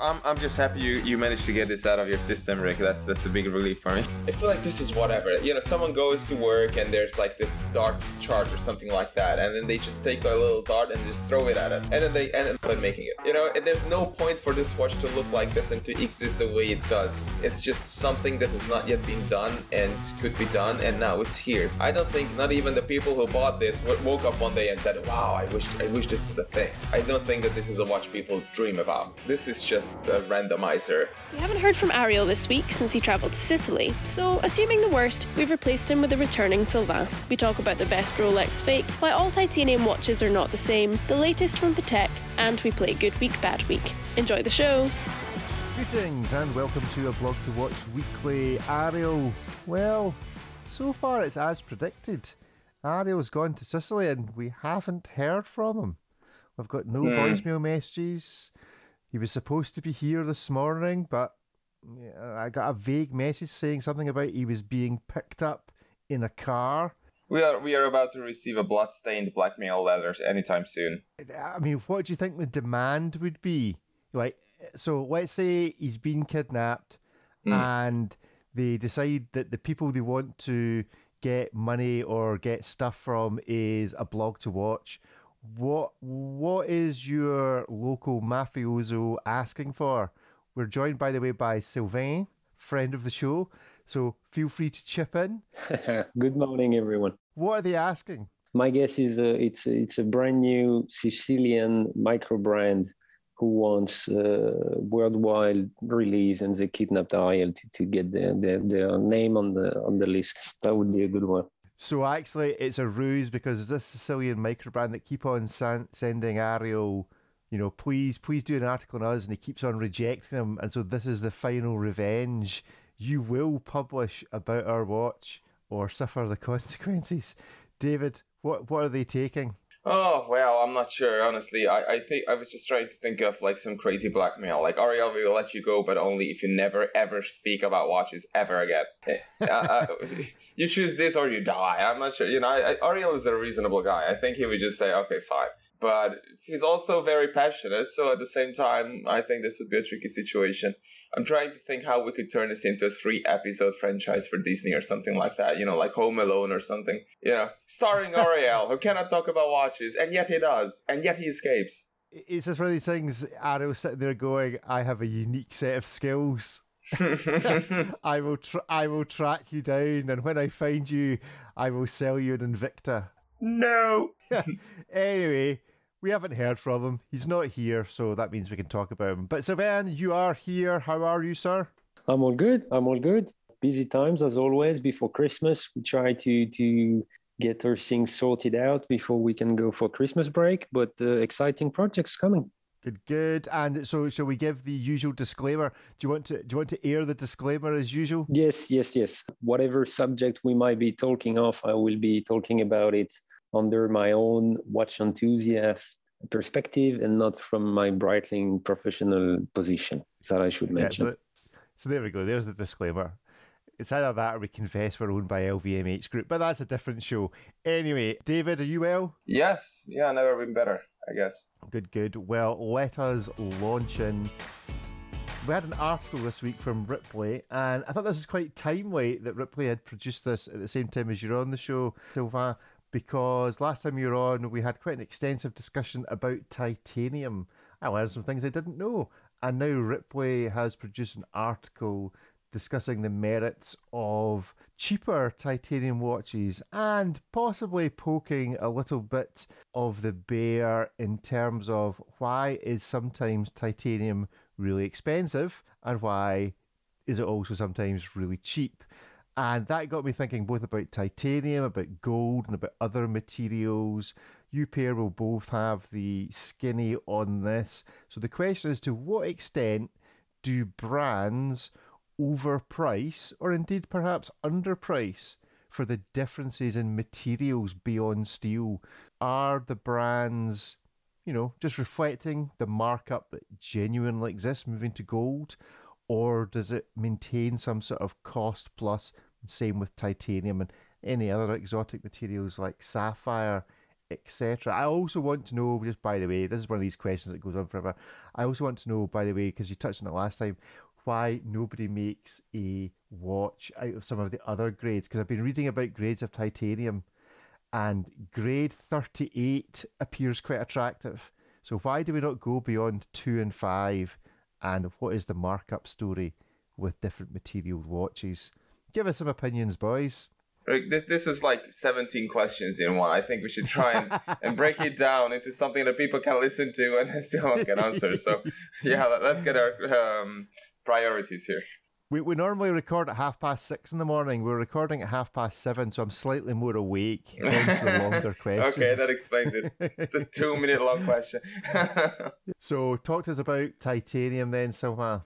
I'm, I'm just happy you, you managed to get this out of your system, Rick. That's that's a big relief for me. I feel like this is whatever. You know, someone goes to work and there's like this dart chart or something like that, and then they just take a little dart and just throw it at it, and then they end up making it. You know, and there's no point for this watch to look like this and to exist the way it does. It's just something that has not yet been done and could be done, and now it's here. I don't think not even the people who bought this woke up one day and said, "Wow, I wish I wish this was a thing." I don't think that this is a watch people dream about. This is just a randomizer. We haven't heard from Ariel this week since he travelled to Sicily, so assuming the worst, we've replaced him with a returning Sylvain. We talk about the best Rolex fake, why all titanium watches are not the same, the latest from Patek, and we play Good Week, Bad Week. Enjoy the show! Greetings and welcome to a Blog to Watch weekly. Ariel, well, so far it's as predicted. Ariel's gone to Sicily and we haven't heard from him. We've got no Mm. voicemail messages. He was supposed to be here this morning, but I got a vague message saying something about he was being picked up in a car. We are we are about to receive a blood-stained blackmail letter anytime soon. I mean, what do you think the demand would be? Like, so let's say he's been kidnapped Mm. and they decide that the people they want to get money or get stuff from is a blog to watch. What what is your local mafioso asking for? We're joined, by the way, by Sylvain, friend of the show. So feel free to chip in. Good morning, everyone. What are they asking? My guess is uh, it's it's a brand new Sicilian micro brand who wants uh, worldwide release, and they kidnapped Ariel to, to get their, their their name on the on the list. That would be a good one. So actually, it's a ruse because this Sicilian microbrand that keep on san- sending Ariel, you know, please, please do an article on us, and he keeps on rejecting them, and so this is the final revenge. You will publish about our watch or suffer the consequences. David, what what are they taking? Oh well, I'm not sure. Honestly, I, I think I was just trying to think of like some crazy blackmail, like Ariel, we will let you go, but only if you never ever speak about watches ever again. Eh, uh, uh, you choose this or you die. I'm not sure. You know, I, I, Ariel is a reasonable guy. I think he would just say, okay, fine. But he's also very passionate, so at the same time, I think this would be a tricky situation. I'm trying to think how we could turn this into a three episode franchise for Disney or something like that, you know, like Home Alone or something, you know, starring Ariel, who cannot talk about watches, and yet he does, and yet he escapes. It's just one of these things. Ariel sitting there going, "I have a unique set of skills." I will tr- I will track you down, and when I find you, I will sell you an Invicta. no. anyway, we haven't heard from him. He's not here, so that means we can talk about him. But Sylvain, you are here. How are you, sir? I'm all good. I'm all good. Busy times as always. Before Christmas, we try to to get our things sorted out before we can go for Christmas break. But uh, exciting projects coming. Good, good. And so, shall we give the usual disclaimer? Do you want to do you want to air the disclaimer as usual? Yes, yes, yes. Whatever subject we might be talking of, I will be talking about it under my own watch enthusiast perspective and not from my Breitling professional position that I should Yeah, mention. so, so there we go. There's the disclaimer. It's either that or we confess we're owned by LVMH Group, but that's a different show. Anyway, David, are you well? Yes, yeah, never been better, I guess. Good, good. Well, let us launch in. We had an article this week from Ripley, and I thought this was quite timely that Ripley had produced this at the same time as you're on the show, Sylvain, because last time you were on, we had quite an extensive discussion about titanium. I learned some things I didn't know, and now Ripley has produced an article discussing the merits of cheaper titanium watches and possibly poking a little bit of the bear in terms of why is sometimes titanium really expensive and why is it also sometimes really cheap. And that got me thinking both about titanium, about gold, and about other materials. You pair will both have the skinny on this. So the question is to what extent do brands overprice or indeed perhaps underprice for the differences in materials beyond steel? Are the brands, you know, just reflecting the markup that genuinely exists moving to gold? Or does it maintain some sort of cost plus? Same with titanium and any other exotic materials like sapphire. etc. I also want to know, just by the way, this is one of these questions that goes on forever. I also want to know, by the way, because you touched on it last time, why nobody makes a watch out of some of the other grades. Because I've been reading about grades of titanium, and grade 38 appears quite attractive. So why do we not go beyond two and five? And what is the markup story with different material watches? Give us some opinions, boys. Rick, this this is like 17 questions in one. I think we should try and, and break it down into something that people can listen to and still get answers. So, yeah, let's get our um, priorities here. We, we normally record at half past six in the morning. We're recording at half past seven, so I'm slightly more awake. Hence the longer questions. okay, that explains it. It's a two minute long question. so, talk to us about titanium then, Sylvain.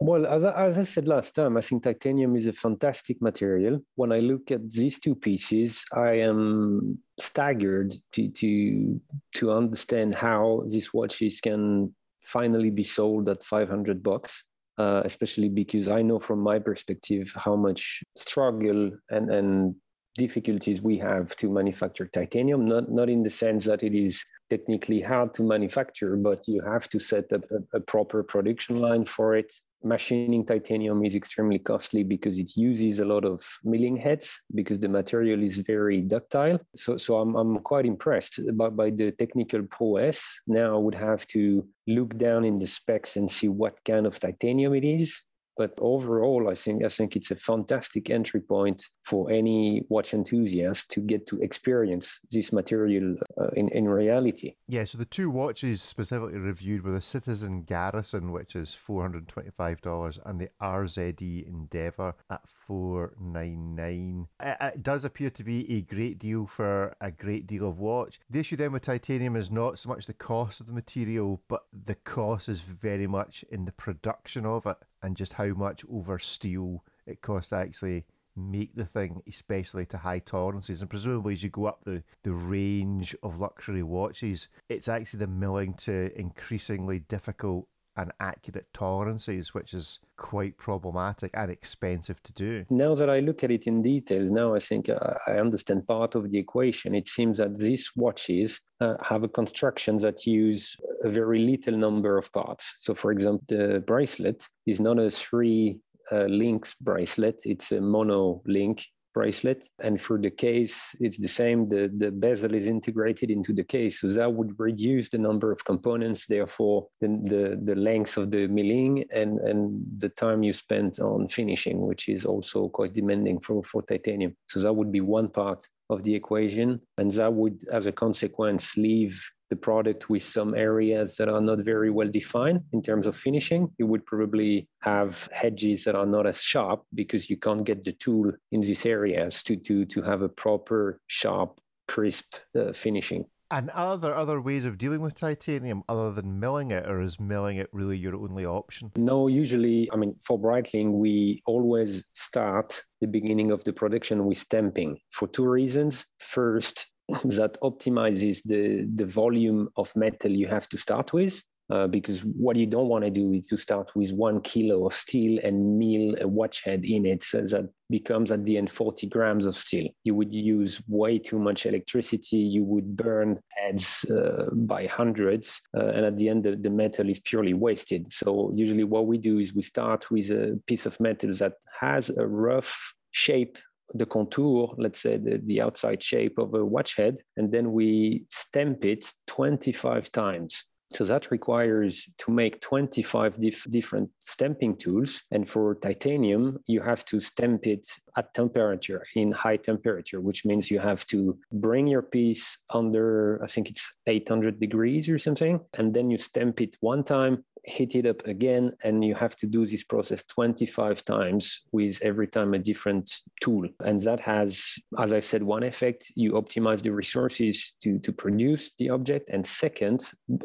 Well, as I, as I said last time, I think titanium is a fantastic material. When I look at these two pieces, I am staggered to to to understand how these watches can finally be sold at 500 bucks. Uh, especially because I know from my perspective how much struggle and, and difficulties we have to manufacture titanium, not, not in the sense that it is technically hard to manufacture, but you have to set up a, a proper production line for it machining titanium is extremely costly because it uses a lot of milling heads because the material is very ductile. So, so I'm, I'm quite impressed by, by the technical prowess. Now I would have to look down in the specs and see what kind of titanium it is but overall, I think I think it's a fantastic entry point for any watch enthusiast to get to experience this material uh, in in reality. Yeah. So the two watches specifically reviewed were the Citizen Garrison, which is four hundred twenty five dollars, and the RZE Endeavor at four nine nine. It, it does appear to be a great deal for a great deal of watch. The issue then with titanium is not so much the cost of the material, but the cost is very much in the production of it and just how much over steel it costs to actually make the thing, especially to high tolerances. And presumably, as you go up the, the range of luxury watches, it's actually the milling to increasingly difficult and accurate tolerances, which is quite problematic and expensive to do. Now that I look at it in details, now I think uh, I understand part of the equation. It seems that these watches uh, have a construction that use a very little number of parts. So, for example, the bracelet is not a three uh, links bracelet; it's a mono link bracelet. And for the case, it's the same. The, the bezel is integrated into the case. So that would reduce the number of components, therefore the, the, the length of the milling and, and the time you spend on finishing, which is also quite demanding for, for titanium. So that would be one part of the equation. And that would, as a consequence, leave the product with some areas that are not very well defined in terms of finishing. You would probably have hedges that are not as sharp because you can't get the tool in these areas to, to, to have a proper, sharp, crisp uh, finishing. And are there other ways of dealing with titanium other than milling it, or is milling it really your only option? No, usually, I mean, for Breitling, we always start the beginning of the production with stamping for two reasons. First, that optimizes the, the volume of metal you have to start with. Uh, because what you don't want to do is to start with one kilo of steel and mill a watch head in it so that becomes at the end 40 grams of steel you would use way too much electricity you would burn heads uh, by hundreds uh, and at the end the, the metal is purely wasted so usually what we do is we start with a piece of metal that has a rough shape the contour, let's say the, the outside shape of a watch head, and then we stamp it 25 times. So that requires to make 25 dif- different stamping tools. And for titanium, you have to stamp it at temperature, in high temperature, which means you have to bring your piece under, I think it's 800 degrees or something. And then you stamp it one time, hit it up again and you have to do this process 25 times with every time a different tool. And that has as i said one effect. You optimize the resources to to produce the object. And second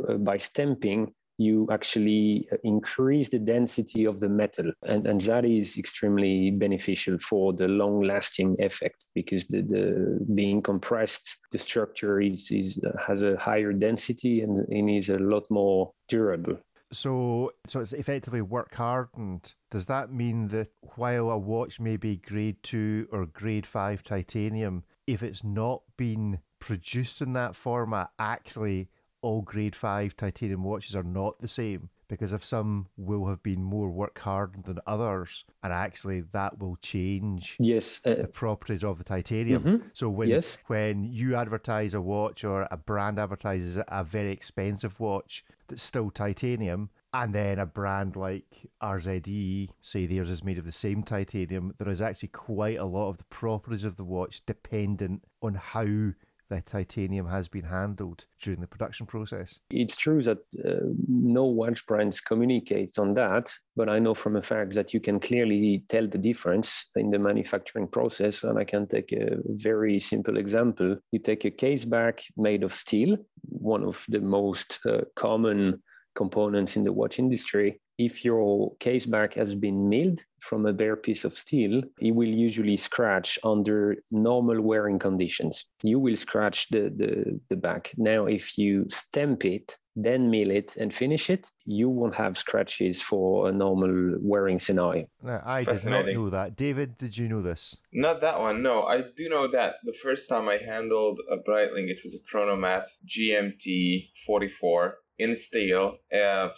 uh, by stamping you actually uh, increase the density of the metal. And, and that is extremely beneficial for the long lasting effect because the, the being compressed the structure is, is has a higher density and, and is a lot more durable so, so it's effectively work hardened. Does that mean that while a watch may be grade two or grade five titanium, if it's not been produced in that format, actually all grade 5 titanium watches are not the same because if some will have been more work hard than others, and actually that will change yes uh, the properties of the titanium. Mhm. So when Yes. when you advertise a watch or a brand advertises a very expensive watch that's still titanium, and then a brand like RZE say theirs is made of the same titanium, there is actually quite a lot of the properties of the watch dependent on how the titanium has been handled during the production process. It's true that uh, no watch brands communicates on that, but I know from a fact that you can clearly tell the difference in the manufacturing process. And I can take a very simple example. You take a case back made of steel, one of the most uh, common components in the watch industry. If your case back has been milled from a bare piece of steel, it will usually scratch under normal wearing conditions. You will scratch the, the, the back. Now, if you stamp it, then mill it and finish it, you won't have scratches for a normal wearing scenario. Now, I did not know that. David, did you know this? Not that one. No, I do know that the first time I handled a Breitling, it was a Chronomat GMT 44 in steel. Uh,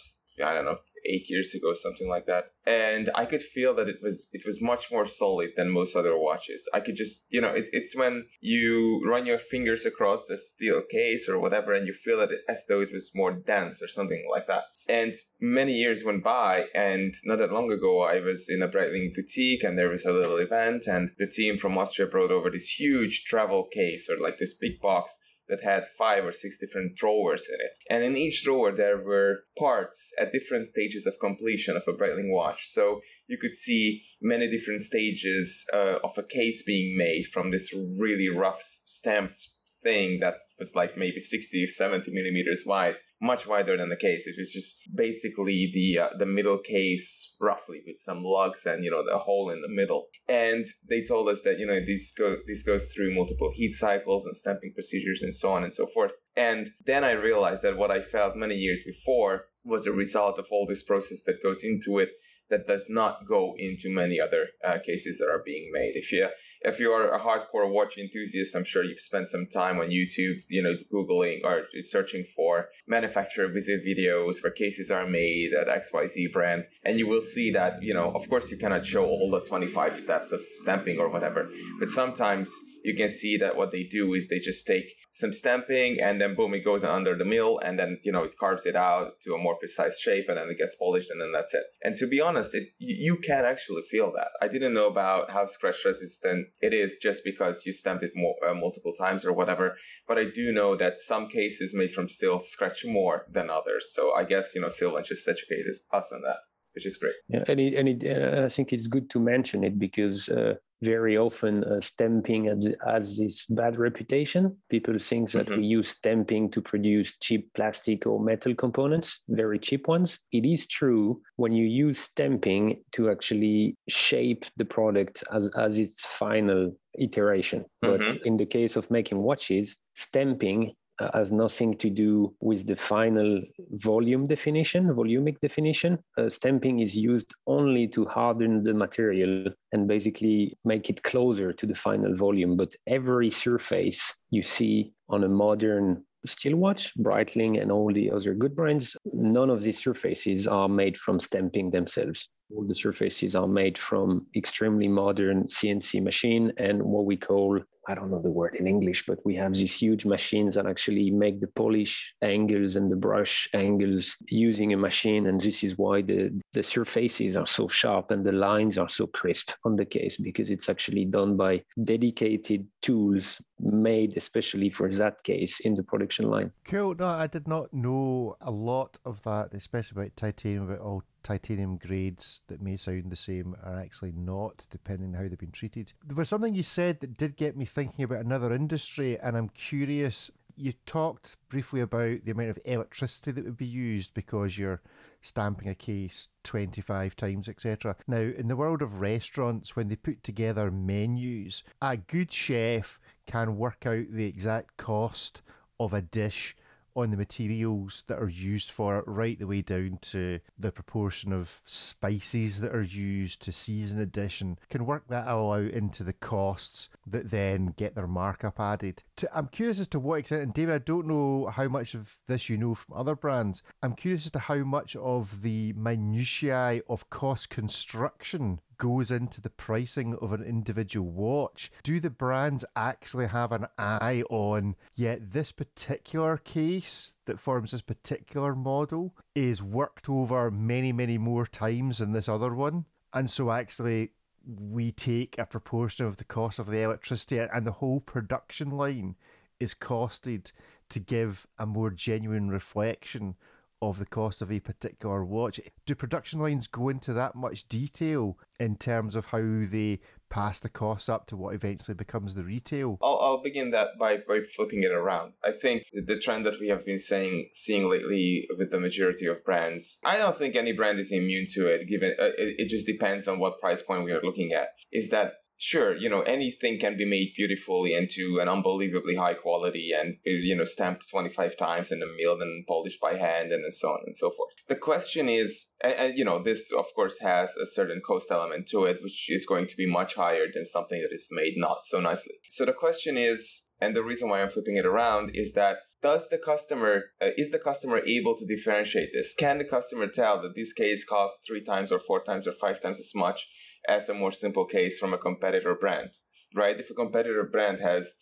I don't know, eight years ago, something like that. And I could feel that it was it was much more solid than most other watches. I could just, you know, it, it's when you run your fingers across the steel case or whatever, and you feel that it, as though it was more dense or something like that. And many years went by, and not that long ago, I was in a Breitling boutique, and there was a little event, and the team from Austria brought over this huge travel case or like this big box that had five or six different drawers in it. And in each drawer, there were parts at different stages of completion of a Breitling watch. So you could see many different stages uh, of a case being made from this really rough stamped thing that was like maybe 60 70 millimeters wide much wider than the case. It was just basically the uh, the middle case roughly with some lugs and you know the hole in the middle. And they told us that you know this go this goes through multiple heat cycles and stamping procedures and so on and so forth. And then i realized that what i felt many years before was a result of all this process that goes into it that does not go into many other uh, cases that are being made. If you if you are a hardcore watch enthusiast, I'm sure you've spent some time on YouTube, you know, googling or searching for manufacturer visit videos where cases are made at XYZ brand, and you will see that you know, of course, you cannot show all the 25 steps of stamping or whatever, but sometimes you can see that what they do is they just take some stamping and then boom it goes under the mill and then you know it carves it out to a more precise shape and then it gets polished and then that's it. And to be honest it you can actually feel that. I didn't know about how scratch resistant it is just because you stamped it more, uh, multiple times or whatever but i do know that some cases made from steel scratch more than others. So i guess you know Sylvain just educated us on that which is great Yeah, and, it, and it, uh, I think it's good to mention it because uh, very often uh, stamping has, this bad reputation. People think that Mhm. we use stamping to produce cheap plastic or metal components, very cheap ones. It is true when you use stamping to actually shape the product as, as its final iteration. But Mhm. in the case of making watches, stamping has nothing to do with the final volume definition, volumic definition. Uh, stamping is used only to harden the material and basically make it closer to the final volume. But every surface you see on a modern steel watch, Breitling, and all the other good brands, none of these surfaces are made from stamping themselves. All the surfaces are made from extremely modern CNC machine and what we call I don't know the word in English, but we have these huge machines that actually make the polish angles and the brush angles using a machine. And this is why the, the surfaces are so sharp and the lines are so crisp on the case because it's actually done by dedicated tools made especially for that case in the production line. Cool. No, I did not know a lot of that, especially about titanium, about all titanium grades that may sound the same are actually not, depending on how they've been treated. There was something you said that did get me thinking about another industry, and I'm curious. You talked briefly about the amount of electricity that would be used because you're stamping a case 25 times, etc. Now, in the world of restaurants, when they put together menus, a good chef can work out the exact cost of a dish on the materials that are used for it, right the way down to the proportion of spices that are used to season addition, can work that all out into the costs that then get their markup added. To, I'm curious as to what extent, and David, I don't know how much of this you know from other brands. I'm curious as to how much of the minutiae of cost construction goes into the pricing of an individual watch. Do the brands actually have an eye on, yeah, this particular case that forms this particular model is worked over many, many more times than this other one? And so actually, we take a proportion of the cost of the electricity and the whole production line is costed to give a more genuine reflection of the cost of a particular watch. Do production lines go into that much detail in terms of how they pass the costs up to what eventually becomes the retail? I'll, I'll begin that by, by flipping it around. I think the trend that we have been saying, seeing lately with the majority of brands, I don't think any brand is immune to it, given uh, it, it just depends on what price point we are looking at, is that sure, you know, anything can be made beautifully into an unbelievably high quality and, you know, stamped 25 times and milled and polished by hand and so on and so forth. The question is, and, you know, this of course has a certain cost element to it, which is going to be much higher than something that is made not so nicely. So the question is, and the reason why I'm flipping it around is that does the customer uh, is the customer able to differentiate this can the customer tell that this case costs three times or four times or five times as much as a more simple case from a competitor brand, right? If a competitor brand has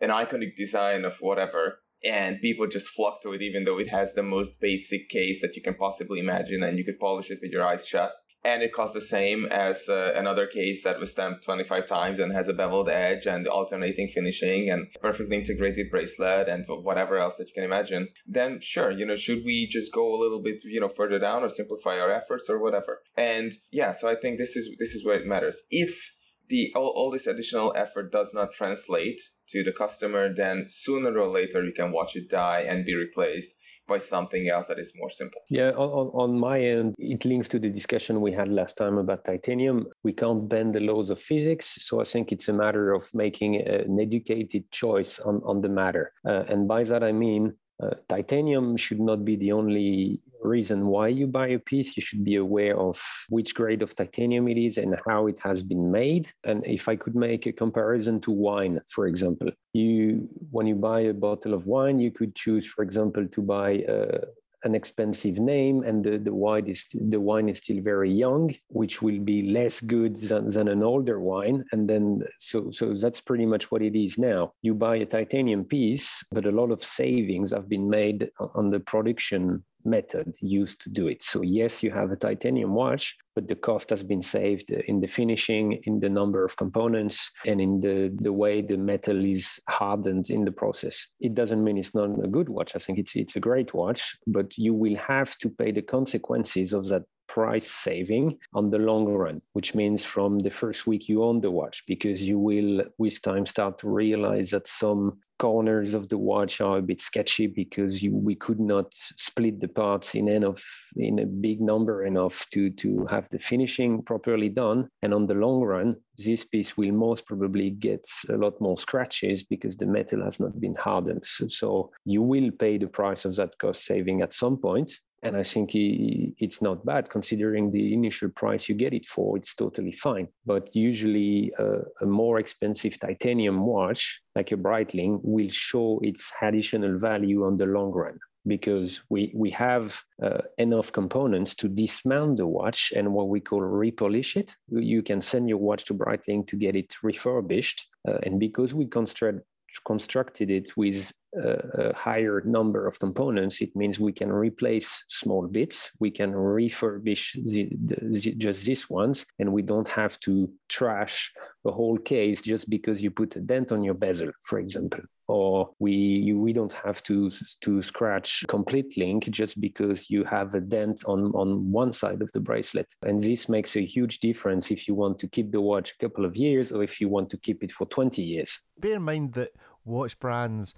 an iconic design of whatever, and people just flock to it even though it has the most basic case that you can possibly imagine and you could polish it with your eyes shut and it costs the same as uh, another case that was stamped 25 times and has a beveled edge and alternating finishing and perfectly integrated bracelet and whatever else that you can imagine. Then sure you know should we just go a little bit you know further down or simplify our efforts or whatever? And yeah so i think this is this is where it matters. If the all, all this additional effort does not translate to the customer then sooner or later you can watch it die and be replaced by something else that is more simple. Yeah, on, on my end, it links to the discussion we had last time about titanium. We can't bend the laws of physics. So I think it's a matter of making an educated choice on, on the matter. Uh, and by that, I mean, uh, titanium should not be the only reason why you buy a piece. You should be aware of which grade of titanium it is and how it has been made. And if I could make a comparison to wine, for example, you when you buy a bottle of wine, you could choose, for example, to buy a, an expensive name and the, the wine is the wine is still very young which will be less good than, than an older wine and then so so that's pretty much what it is now you buy a titanium piece but a lot of savings have been made on the production method used to do it. So yes, you have a titanium watch, but the cost has been saved in the finishing, in the number of components, and in the, the way the metal is hardened in the process. It doesn't mean it's not a good watch. I think it's it's a great watch, but you will have to pay the consequences of that price saving on the long run, which means from the first week you own the watch, because you will with time start to realize that some corners of the watch are a bit sketchy because you, we could not split the parts in enough in a big number enough to to have the finishing properly done. And on the long run this piece will most probably get a lot more scratches because the metal has not been hardened. So, so you will pay the price of that cost saving at some point and I think it's not bad considering the initial price you get it for. It's totally fine. But usually, a more expensive titanium watch, like a Breitling, will show its additional value on the long run because we we have uh, enough components to dismount the watch and what we call repolish it. You can send your watch to Breitling to get it refurbished, uh, and because we construct constructed it with a, higher number of components, it means we can replace small bits, we can refurbish the, the, just these ones, and we don't have to trash a whole case just because you put a dent on your bezel, for example. Or we you, we don't have to to scratch complete link just because you have a dent on on one side of the bracelet. And this makes a huge difference if you want to keep the watch a couple of years or if you want to keep it for 20 years. Bear in mind that watch brands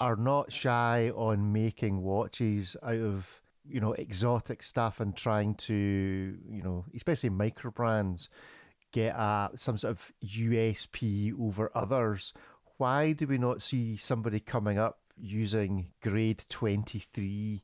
are not shy on making watches out of you know exotic stuff and trying to you know especially micro brands get a, some sort of USP over others. Why do we not see somebody coming up using grade 23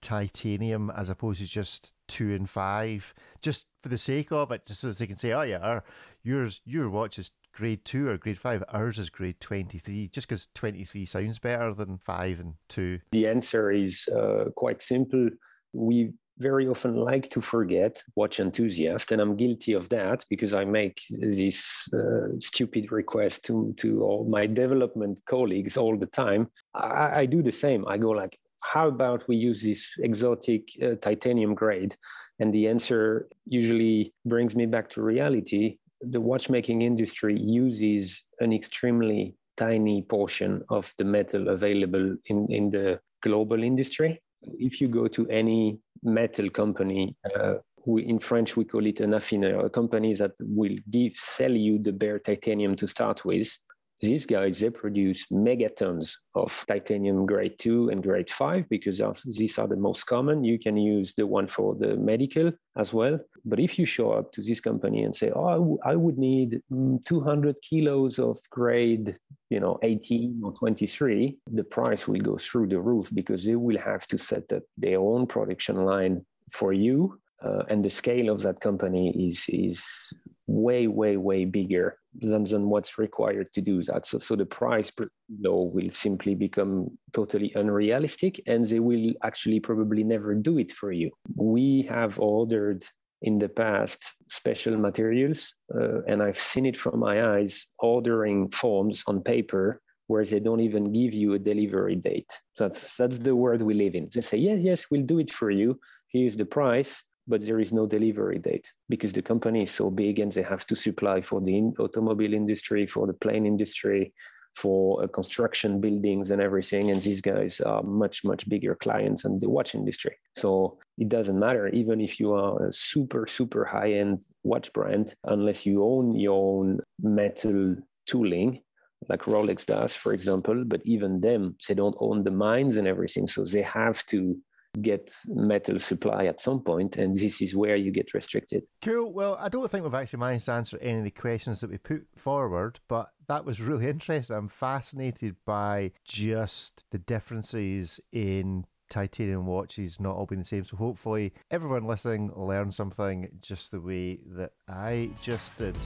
titanium as opposed to just two and five, just for the sake of it, just so they can say, oh yeah, our, yours, your watch is grade two or grade five. Ours is grade 23, just because 23 sounds better than five and two. The answer is uh, quite simple. We very often like to forget watch enthusiast and i'm guilty of that because i make this uh, stupid request to to all my development colleagues all the time I, I, do the same i go like how about we use this exotic uh, titanium grade and the answer usually brings me back to reality the watchmaking industry uses an extremely tiny portion of the metal available in, in the global industry. If you go to any metal company, uh, we, in French we call it an affineur, a company that will give sell you the bare titanium to start with, these guys they produce megatons of titanium grade 2 and grade 5 because these are the most common. You can use the one for the medical as well. But if you show up to this company and say oh i would need mm, 200 kilos of grade you know 18 or 23 the price will go through the roof because they will have to set up their own production line for you uh, and the scale of that company is is way way way bigger than, than what's required to do that. So, so the price per kilo will simply become totally unrealistic and they will actually probably never do it for you. We have ordered in the past special materials uh, and i've seen it from my eyes ordering forms on paper where they don't even give you a delivery date. That's that's the world we live in. They say yes yes we'll do it for you. Here's the price but there is no delivery date because the company is so big and they have to supply for the automobile industry, for the plane industry, for uh, construction buildings and everything. And these guys are much, much bigger clients than the watch industry. So it doesn't matter, even if you are a super, super high end watch brand, unless you own your own metal tooling, like Rolex does, for example. But even them, they don't own the mines and everything. So they have to get metal supply at some point, and this is where you get restricted. Cool. Well, I don't think we've actually managed to answer any of the questions that we put forward, but that was really interesting. I'm fascinated by just the differences in titanium watches not all being the same. So hopefully everyone listening learned something just the way that I just did.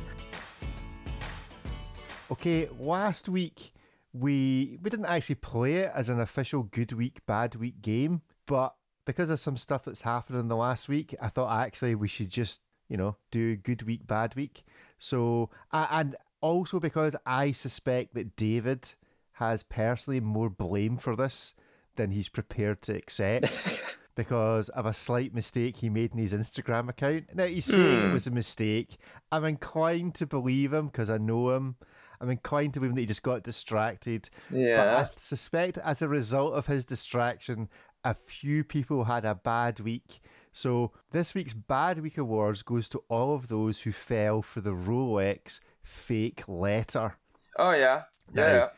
Okay, last week we we didn't actually play it as an official good week bad week game. But because of some stuff that's happened in the last week, I thought actually we should just, you know, do good week, bad week. So, and also because I suspect that David has personally more blame for this than he's prepared to accept. because of a slight mistake he made in his Instagram account. Now, he's saying mm. it hmm. was a mistake. I'm inclined to believe him because I know him. I'm inclined to believe that he just got distracted. Yeah. But I suspect as a result of his distraction, a few people had a bad week. So this week's Bad Week Awards goes to all of those who fell for the Rolex fake letter. Oh yeah. Yeah. yeah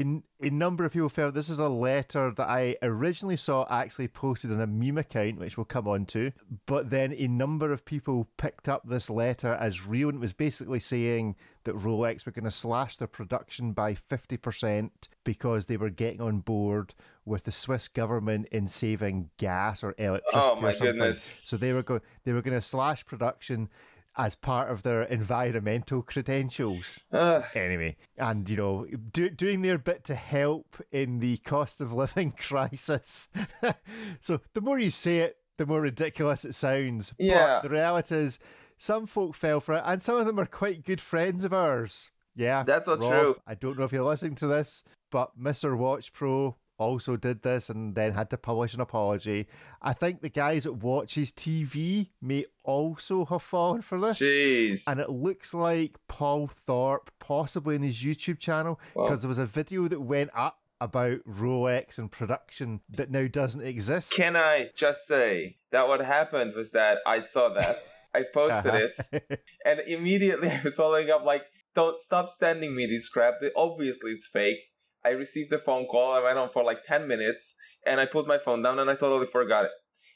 in a number of people felt this is a letter that I originally saw actually posted on a meme account, which we'll come on to. But then a number of people picked up this letter as real, and it was basically saying that Rolex were going to slash their production by 50% because they were getting on board with the Swiss government in saving gas or electricity. Oh my or something. goodness! So they were going they were going to slash production as part of their environmental credentials. Uh. Anyway, and you know, do, doing their bit to help in the cost of living crisis. so the more you say it, the more ridiculous it sounds. Yeah. But the reality is, some folk fell for it, and some of them are quite good friends of ours. Yeah, that's what's Rob, true. I don't know if you're listening to this, but Mr. Watch Pro also did this and then had to publish an apology. I think the guys that watches TV may also have fallen for this. Jeez. And it looks like Paul Thorpe, possibly in his YouTube channel, because wow. there was a video that went up about Rolex and production that now doesn't exist. Can I just say that what happened was that I saw that. I posted uh-huh. it and immediately I was following up like, don't stop sending me this crap. Obviously it's fake I received a phone call. I went on for like 10 minutes and I put my phone down and I totally forgot it.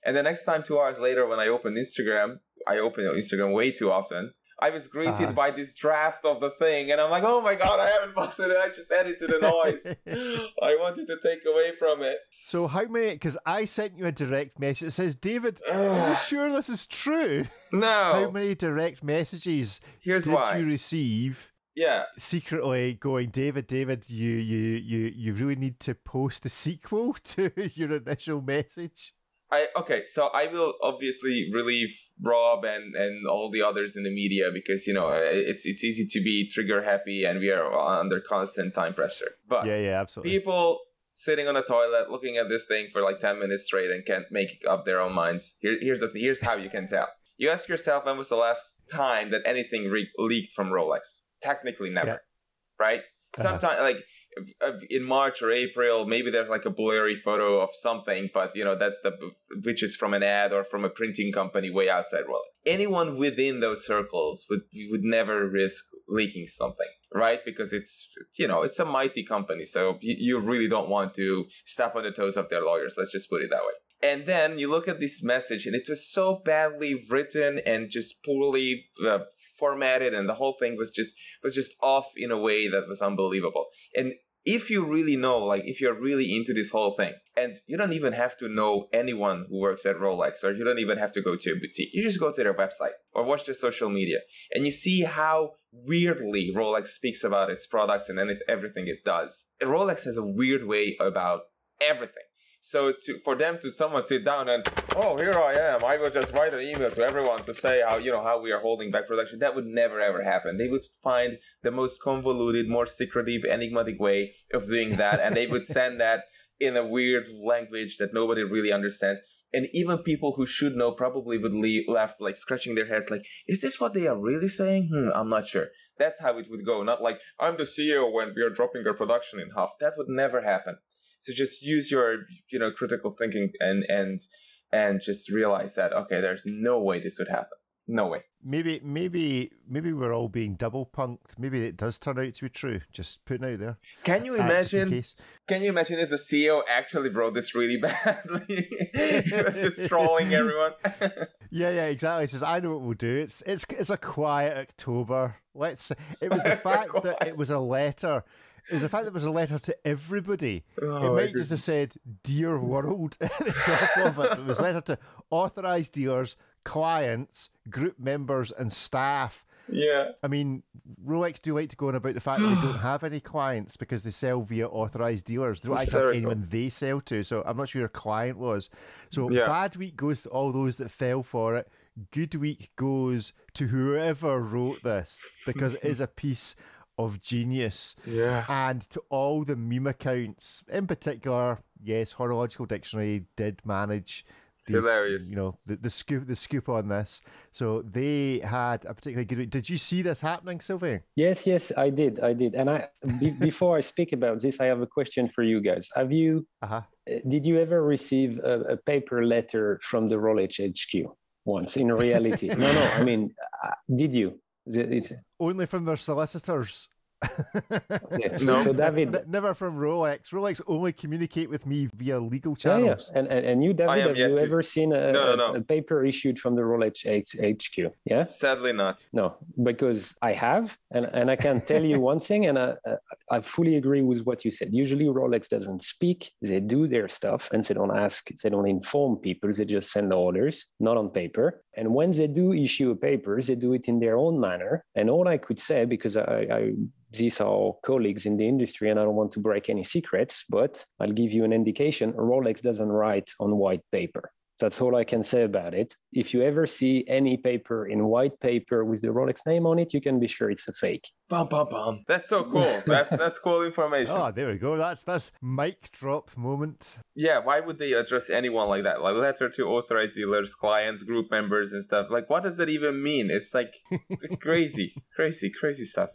And the next time, two hours later, when I opened Instagram, I open Instagram way too often. I was greeted Uh-huh. by this draft of the thing, and I'm like, oh my god, I haven't posted it. I just added to the noise. I wanted to take away from it. So how many? Because I sent you a direct message. It says, David, are you sure this is true? No. How many direct messages Here's did why. you receive? Yeah. Secretly going, David, David, you, you, you, you really need to post the sequel to your initial message. I okay, so I will obviously relieve Rob and and all the others in the media because you know it's it's easy to be trigger happy and we are under constant time pressure. But yeah, yeah, absolutely. people sitting on a toilet looking at this thing for like 10 minutes straight and can't make up their own minds Here, here's the here's how you can tell you ask yourself when was the last time that anything re- leaked from rolex technically never Yeah. right Uh-huh. sometimes like in march or april maybe there's like a blurry photo of something but you know that's the which is from an ad or from a printing company way outside rolex anyone within those circles would would never risk leaking something right because it's you know it's a mighty company so you, you really don't want to step on the toes of their lawyers let's just put it that way and then you look at this message and it was so badly written and just poorly uh, formatted and the whole thing was just was just off in a way that was unbelievable. And if you really know like if you're really into this whole thing and you don't even have to know anyone who works at rolex or you don't even have to go to a boutique you just go to their website or watch their social media and you see how weirdly rolex speaks about its products and everything it does. Rolex has a weird way about everything so to for them to someone sit down and oh here I am I will just write an email to everyone to say how you know how we are holding back production. That would never ever happen. They would find the most convoluted more secretive enigmatic way of doing that and they would send that in a weird language that nobody really understands. And even people who should know probably would leave left like scratching their heads like is this what they are really saying? Hmm i'm not sure. That's how it would go. Not like i'm the ceo when we are dropping our production in half. That would never happen so just use your you know critical thinking and and and just realize that okay there's no way this would happen no way Maybe, maybe, maybe we're all being double punked. Maybe it does turn out to be true. Just putting out there. can you imagine can you imagine if the ceo actually wrote this really badly he was just trolling everyone Yeah, yeah, exactly. It says, "I know what we'll do. It's it's it's a quiet October. Let's." It was the fact that it was a letter. Was the fact that it was a letter to everybody. Oh, it might just have said "Dear World" at the top of it. It was a letter to authorized dealers, clients, group members, and staff. yeah I mean, Rolex do like to go on about the fact that they don't have any clients because they sell via authorized dealers. They don't actually have anyone they sell to. So I'm not sure your client was. So Yeah. bad week goes to all those that fell for it. Good week goes to whoever wrote this because it is a piece of genius. yeah And to all the meme accounts, in particular, yes, Horological Dictionary did manage the, Hilarious. You know the, the scoop, the scoop on this. So they had a particularly good. Did you see this happening, Sylvain? Yes, yes, I did, I did. And I be, before I speak about this, I have a question for you guys. Have you Uh huh. uh, did you ever receive a, a paper letter from the Rolex HQ once? In reality, no, no. I mean, uh, did you? The- it- Only from their solicitors. okay, No. so David, N- never from Rolex. Rolex only communicate with me via legal Yeah, yeah. channels. And, and and you, David, have you to- ever seen a, No, no, no. a paper issued from the Rolex H- HQ? Yeah. sadly not No, because I have, and, and I can tell you one thing, and I, I- I fully agree with what you said. Usually, Rolex doesn't speak; they do their stuff, and they don't ask, they don't inform people. They just send orders, not on paper. And when they do issue a paper, they do it in their own manner. And all I could say, because I, I these are colleagues in the industry, and I don't want to break any secrets, but I'll give you an indication: Rolex doesn't write on white paper. That's all I can say about it. If you ever see any paper in white paper with the Rolex name on it, you can be sure it's a fake. bum bum bum that's so cool that's that's cool information Oh, there we go. That's that's mic drop moment. Yeah, why would they address anyone like that? Like letter to authorized dealers, clients, group members, and stuff. Like, what does that even mean? It's like it's crazy, crazy, crazy stuff.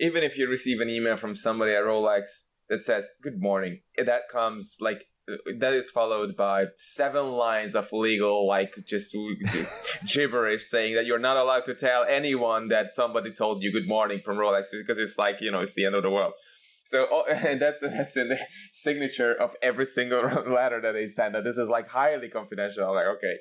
Even if you receive an email from somebody at Rolex that says "Good morning," that comes like Uh, that is followed by seven lines of legal, like just gibberish, saying that you're not allowed to tell anyone that somebody told you "Good morning" from Rolex because it's like you know it's the end of the world. So oh, and that's that's in the signature of every single letter that they send. That this is like highly confidential. I'm like, okay,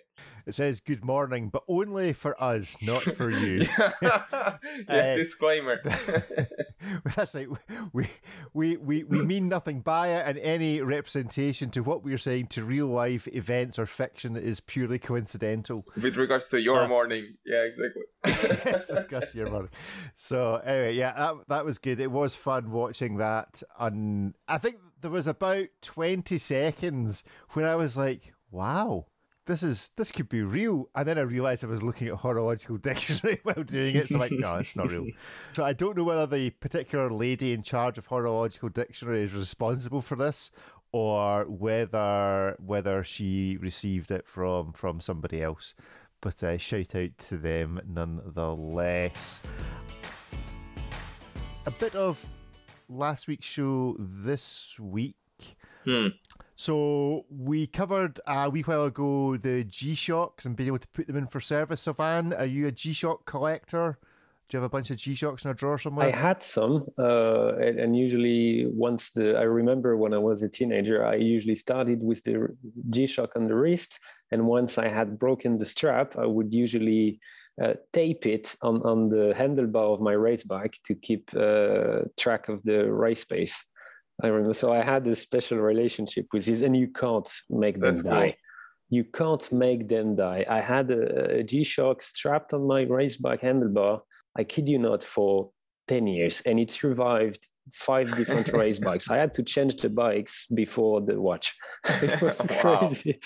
It says good morning, but only for us, not for you. yeah, uh, disclaimer. that's right. We, we, we, we mean nothing by it, and any representation to what we're saying to real life events or fiction is purely coincidental. With regards to your uh, morning. Yeah, exactly. with regards to your morning. So, anyway, yeah, that, that was good. It was fun watching that. On, I think there was about 20 seconds when I was like, wow this is this could be real. And then I realized I was looking at horological dictionary while doing it. So I'm like, no, it's not real. So I don't know whether the particular lady in charge of horological dictionary is responsible for this or whether whether she received it from from somebody else. But uh, shout out to them nonetheless. A bit of last week's show this week. Hmm. So we covered a wee while ago the G Shocks and being able to put them in for service. Sylvain, are you a G Shock collector? Do you have a bunch of G Shocks in a drawer somewhere? I had some, uh, and, and, usually once the I remember when I was a teenager, I usually started with the G Shock on the wrist, and once I had broken the strap, I would usually uh, tape it on on the handlebar of my race bike to keep uh, track of the race pace. I remember. So I had a special relationship with this, and you can't make them That's die. Cool. You can't make them die. I had a a G-Shock strapped on my race bike handlebar. I kid you not, for 10 years, and it survived five different race bikes. I had to change the bikes before the watch. it was crazy.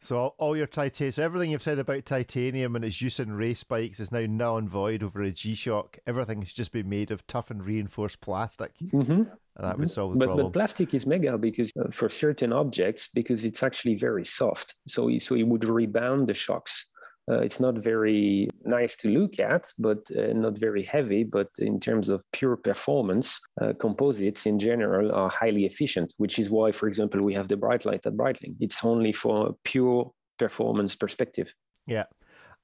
So all your titanium, so everything you've said about titanium and its use in race bikes is now null and void over a G-Shock. Everything's just been made of tough and reinforced plastic. Mm-hmm and that would solve the but, problem. But plastic is mega because uh, for certain objects, because it's actually very soft. So, so it would rebound the shocks. Uh, it's not very nice to look at, but uh, not very heavy. But in terms of pure performance, uh, composites in general are highly efficient, which is why, for example, we have the Breitlight at Breitling. It's only for pure performance perspective. Yeah.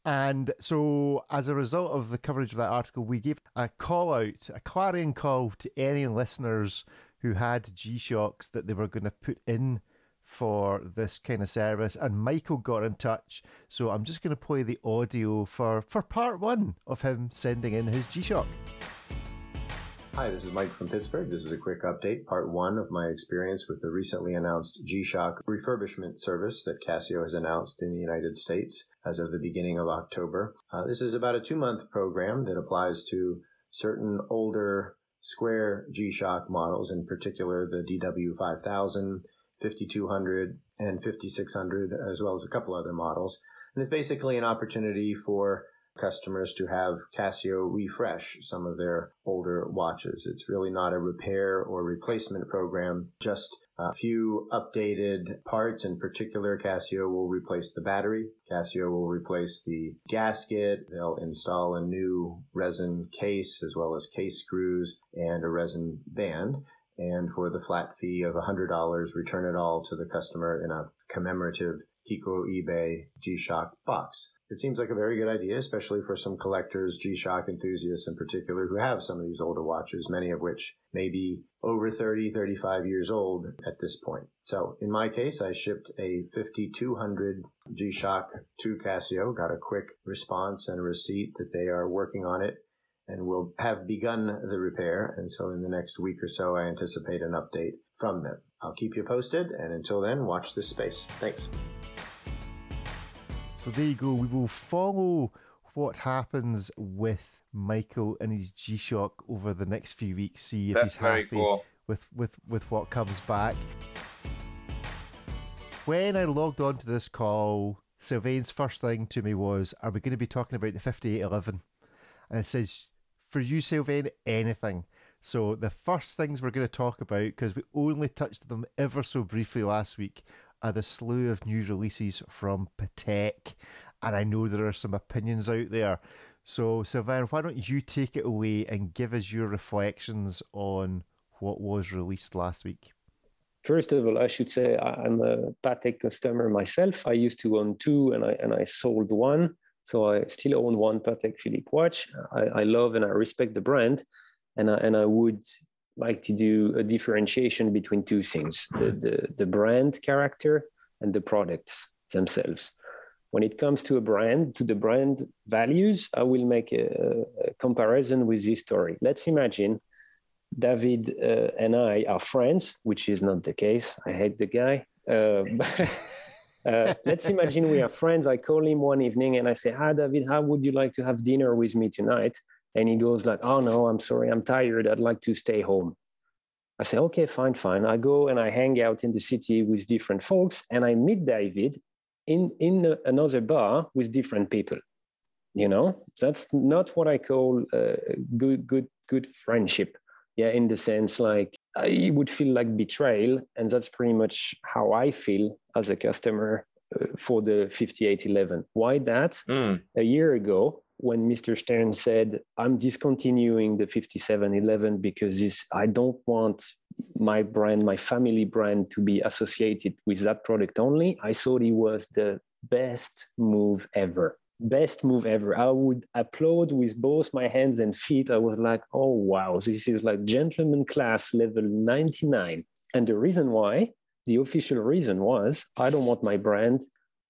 And so, as a result of the coverage of that article, we gave a call out, a clarion call to any listeners who had G Shocks that they were going to put in for this kind of service. And Michael got in touch. So, I'm just going to play the audio for, for part one of him sending in his G Shock. Hi, this is Mike from Pittsburgh. This is a quick update, part one of my experience with the recently announced G Shock refurbishment service that Casio has announced in the United States as of the beginning of October. Uh, this is about a two month program that applies to certain older square G Shock models, in particular the DW5000, 5200, and 5600, as well as a couple other models. And it's basically an opportunity for customers to have Casio refresh some of their older watches. It's really not a repair or replacement program, just a few updated parts. In particular, Casio will replace the battery. Casio will replace the gasket. They'll install a new resin case as well as case screws and a resin band. And for the flat fee of $100, return it all to the customer in a commemorative Kikuo Ibe G-Shock box. It seems like a very good idea, especially for some collectors, G-Shock enthusiasts in particular, who have some of these older watches, many of which may be over 30, 35 years old at this point. So in my case, I shipped a 5200 G-Shock to Casio, got a quick response and a receipt that they are working on it and will have begun the repair. And so in the next week or so, I anticipate an update from them. I'll keep you posted. And until then, watch this space. Thanks. So there you go. We will follow what happens with Michael and his G Shock over the next few weeks. See if That's he's happy cool. with, with, with what comes back. When I logged on to this call, Sylvain's first thing to me was, Are we going to be talking about the 5811? And it says, For you, Sylvain, anything. So the first things we're going to talk about, because we only touched them ever so briefly last week, are the slew of new releases from Patek, and I know there are some opinions out there. So, Sylvain, why don't you take it away and give us your reflections on what was released last week? First of all, I should say I'm a Patek customer myself. I used to own two, and I and I sold one, so I still own one Patek Philippe watch. I, I love and I respect the brand, and I, and I would like to do a differentiation between two things the, the, the brand character and the products themselves. when it comes to a brand, to the brand values, I will make a, a comparison with this story. Let's imagine David uh, and I are friends, which is not the case. I hate the guy. Uh, uh, let's imagine we are friends. I call him one evening and I say, "Hi, David. How would you like to have dinner with me tonight?" And he goes like, "Oh no, I'm sorry. I'm tired. I'd like to stay home." I say, okay, fine, fine. I go and I hang out in the city with different folks and I meet David in, in another bar with different people. You know, that's not what I call uh, good, good, good friendship. Yeah, in the sense like I would feel like betrayal. And that's pretty much how I feel as a customer uh, for the 5811. Why that? Mm. A year ago, when Mr. Stern said, I'm discontinuing the 5711 because I don't want my brand, my family brand to be associated with that product only, I thought it was the best move ever. Best move ever. I would applaud with both my hands and feet. I was like, oh, wow, this is like gentleman class level 99. And the reason why, the official reason was, I don't want my brand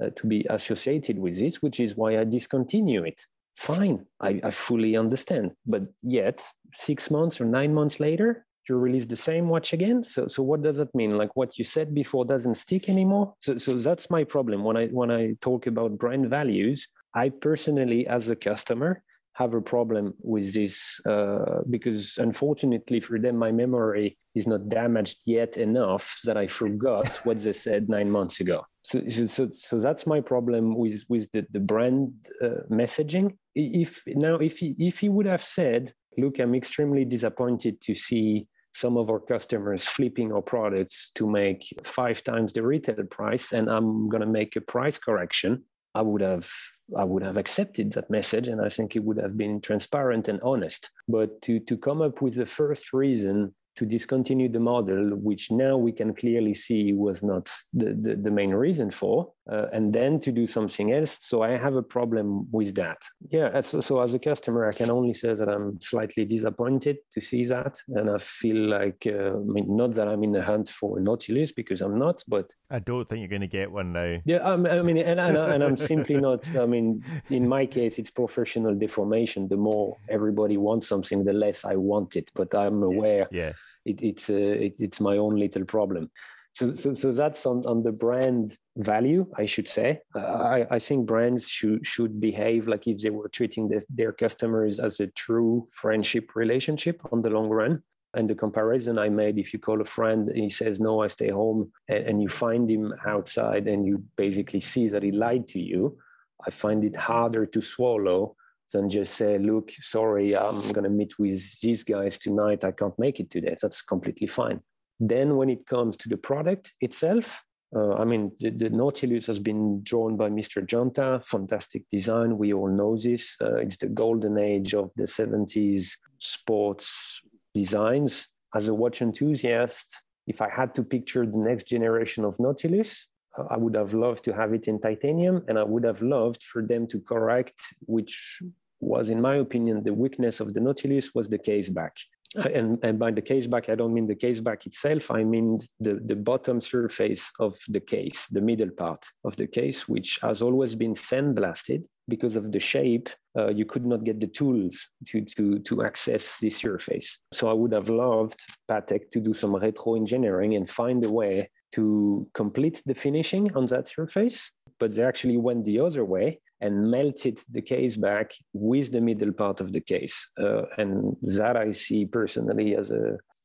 uh, to be associated with this, which is why I discontinue it fine. I, I fully understand. But yet six months or nine months later you release the same watch again? So so what does that mean? Like what you said before doesn't stick anymore? So so that's my problem. When i when i talk about brand values i personally as a customer have a problem with this uh, because unfortunately for them my memory is not damaged yet enough that i forgot what they said nine months ago. So, so, so that's my problem with with the, the brand uh, messaging if now if he, if he would have said look i'm extremely disappointed to see some of our customers flipping our products to make five times the retail price and i'm going to make a price correction i would have i would have accepted that message and i think it would have been transparent and honest. But to to come up with the first reason to discontinue the model, which now we can clearly see was not the, the, the main reason for, uh, and then to do something else. So I have a problem with that. Yeah, so, so, as a customer, I can only say that I'm slightly disappointed to see that. And I feel like, uh, I mean, not that I'm in the hunt for a Nautilus because I'm not, but. I don't think you're going to get one now. Yeah, um, I mean, and, and, and I'm simply not, I mean, in my case, it's professional deformation. The more everybody wants something, the less I want it. But I'm aware. Yeah it, it's uh, it, it's my own little problem. So, so, so that's on, on the brand value, I should say. I, I think brands should should behave like if they were treating the, their customers as a true friendship relationship on the long run. And the comparison I made, if you call a friend and he says, No, I stay home, and, and you find him outside and you basically see that he lied to you, I find it harder to swallow than just say, look, sorry, I'm going to meet with these guys tonight. I can't make it today. That's completely fine. Then, when it comes to the product itself, uh, I mean, the, the, Nautilus has been drawn by Mr. Genta, fantastic design. We all know this. Uh, it's the golden age of the 70s sports designs. As a watch enthusiast, if I had to picture the next generation of Nautilus, I would have loved to have it in titanium, and I would have loved for them to correct, which was, in my opinion, the weakness of the Nautilus was the case back. And, and by the case back, I don't mean the case back itself. I mean the, the bottom surface of the case, the middle part of the case, which has always been sandblasted because of the shape. Uh, you could not get the tools to, to, to access the surface. So I would have loved Patek to do some retro engineering and find a way to complete the finishing on that surface, but they actually went the other way and melted the case back with the middle part of the case. Uh, and that I see personally as a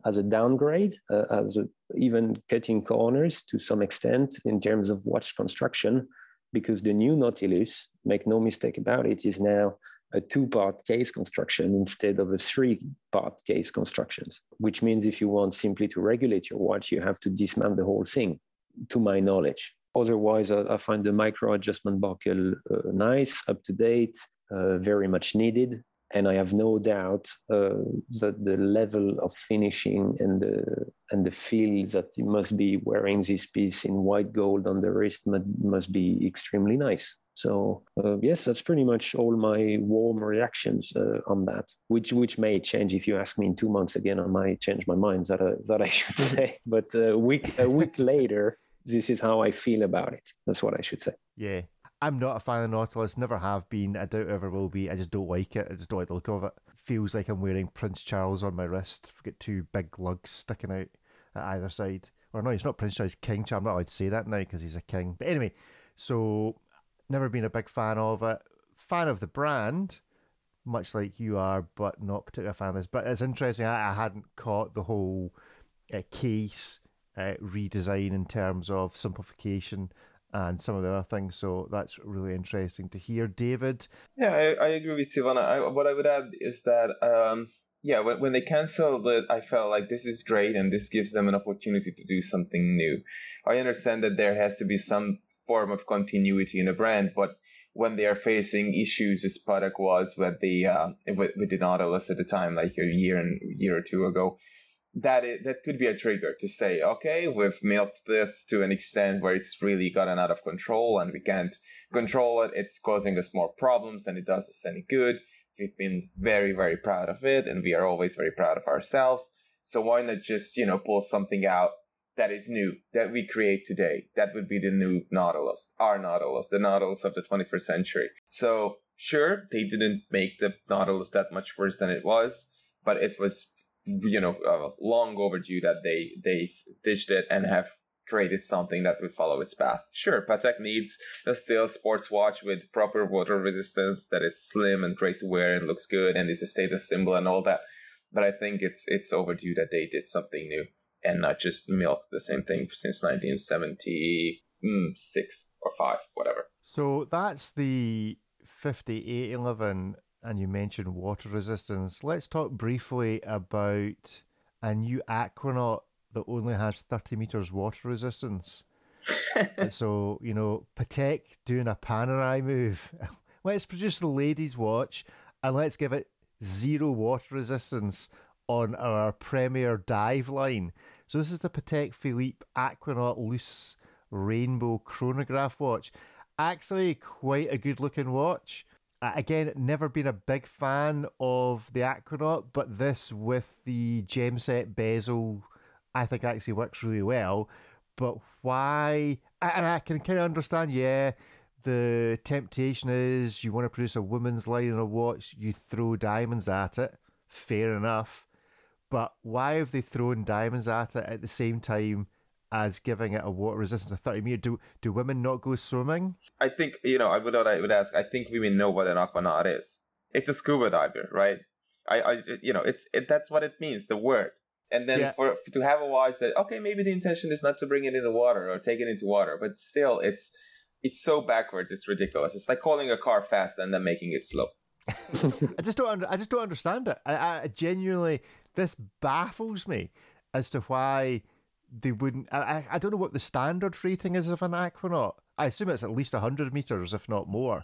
as a downgrade, uh, as a, even cutting corners to some extent in terms of watch construction, because the new Nautilus, make no mistake about it, is now a two-part case construction instead of a three-part case constructions, which means if you want simply to regulate your watch, you have to dismount the whole thing, to my knowledge. Otherwise, I, I find the micro adjustment buckle uh, nice, up to date, uh, very much needed. And I have no doubt uh, that the level of finishing and the and the feel that you must be wearing this piece in white gold on the wrist must, must be extremely nice. So uh, yes, that's pretty much all my warm reactions uh, on that, which which may change if you ask me in two months again. I might change my mind that I, that I should say. But a week a week later, this is how I feel about it. That's what I should say. Yeah. I'm not a fan of Nautilus, never have been. I doubt ever will be. I just don't like it. I just don't like the look of it. Feels like I'm wearing Prince Charles on my wrist. I've got two big lugs sticking out at either side. Or no, he's not Prince Charles, King Charles. I'm not allowed to say that now because he's a king. But anyway, so never been a big fan of it. Fan of the brand, much like you are, but not particularly a fan of this. But it's interesting. I, I hadn't caught the whole uh, case uh, redesign in terms of simplification and some of the other things. So that's really interesting to hear, David. Yeah, I, I agree with Silvana. I, what I would add is that, um, yeah, when, when they canceled it, I felt like this is great and this gives them an opportunity to do something new. I understand that there has to be some form of continuity in a brand, but when they are facing issues as Patek was with the uh, with, with Nautilus at the time, like a year and year or two ago, that it, that could be a trigger to say, okay, we've milked this to an extent where it's really gotten out of control and we can't control it. It's causing us more problems than it does us any good. We've been very, very proud of it and we are always very proud of ourselves. So why not just, you know, pull something out that is new, that we create today? That would be the new Nautilus, our Nautilus, the Nautilus of the 21st century. So sure, they didn't make the Nautilus that much worse than it was, but it was you know uh, long overdue that they they ditched it and have created something that would follow its path. Sure, Patek needs a still sports watch with proper water resistance that is slim and great to wear and looks good and is a status symbol and all that. But I think it's it's overdue that they did something new and not just milk the same thing since 1976 or 5, whatever. So that's the 5811 and you mentioned water resistance. Let's talk briefly about a new Aquanaut that only has 30 meters water resistance. so, you know, Patek doing a Panerai move. let's produce the ladies' watch and let's give it zero water resistance on our premier dive line. So, this is the Patek Philippe Aquanaut Luce Rainbow Chronograph watch. Actually, quite a good looking watch again, never been a big fan of the Aquanaut, but this with the gem set bezel, I think actually works really well. But why? And I can kind of understand, yeah, the temptation is you want to produce a woman's line on a watch, you throw diamonds at it. Fair enough. But why have they thrown diamonds at it at the same time as giving it a water resistance of 30 meters. Do do women not go swimming? I think, you know, I would I would ask, I think women know what an aquanaut is. It's a scuba diver, right? I, I you know, it's it, that's what it means, the word. And then yeah. for, for to have a watch that okay, maybe the intention is not to bring it into water or take it into water, but still it's it's so backwards, it's ridiculous. It's like calling a car fast and then making it slow. I just don't. I just don't understand it. I, I genuinely, this baffles me as to why they wouldn't. I, I don't know what the standard rating is of an aquanaut. I assume it's at least 100 meters, if not more.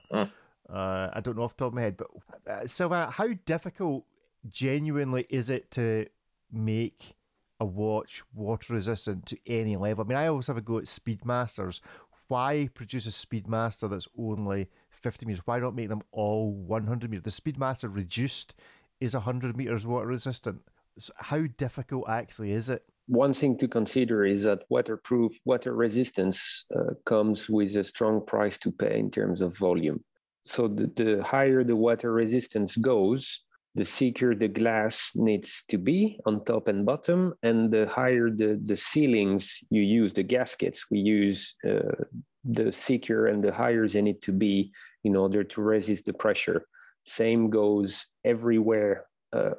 Uh, I don't know off the top of my head. But uh, how difficult genuinely is it to make a watch water resistant to any level? I mean, I always have a go at Speedmasters. Why produce a Speedmaster that's only 50 meters? Why not make them all 100 meters? The Speedmaster reduced is 100 meters water resistant. So how difficult actually is it? One thing to consider is that waterproof, water resistance uh, comes with a strong price to pay in terms of volume. So the, the higher the water resistance goes, the thicker the glass needs to be on top and bottom, and the higher the, the sealings you use, the gaskets we use, uh, the thicker and the higher they need to be in order to resist the pressure. Same goes everywhere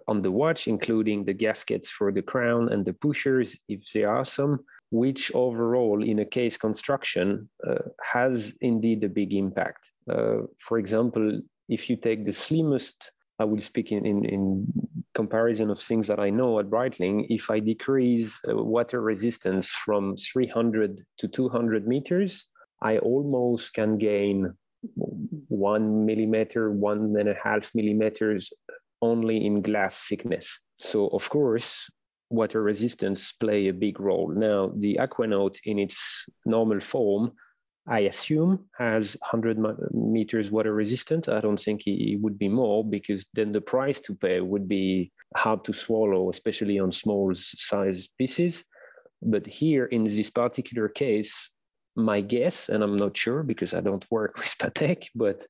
on the watch, including the gaskets for the crown and the pushers, if there are some, which overall in a case construction uh, has indeed a big impact. Uh, for example, if you take the slimmest, I will speak in, in, in, comparison of things that I know at Breitling, if I decrease uh, water resistance from 300 to 200 meters, I almost can gain one millimeter, one and a half millimeters only in glass thickness. So of course, water resistance play a big role. Now, the Aquanaut in its normal form, I assume, has 100 meters water resistant. I don't think it would be more because then the price to pay would be hard to swallow, especially on small size pieces. But here in this particular case, my guess, and I'm not sure because I don't work with Patek, but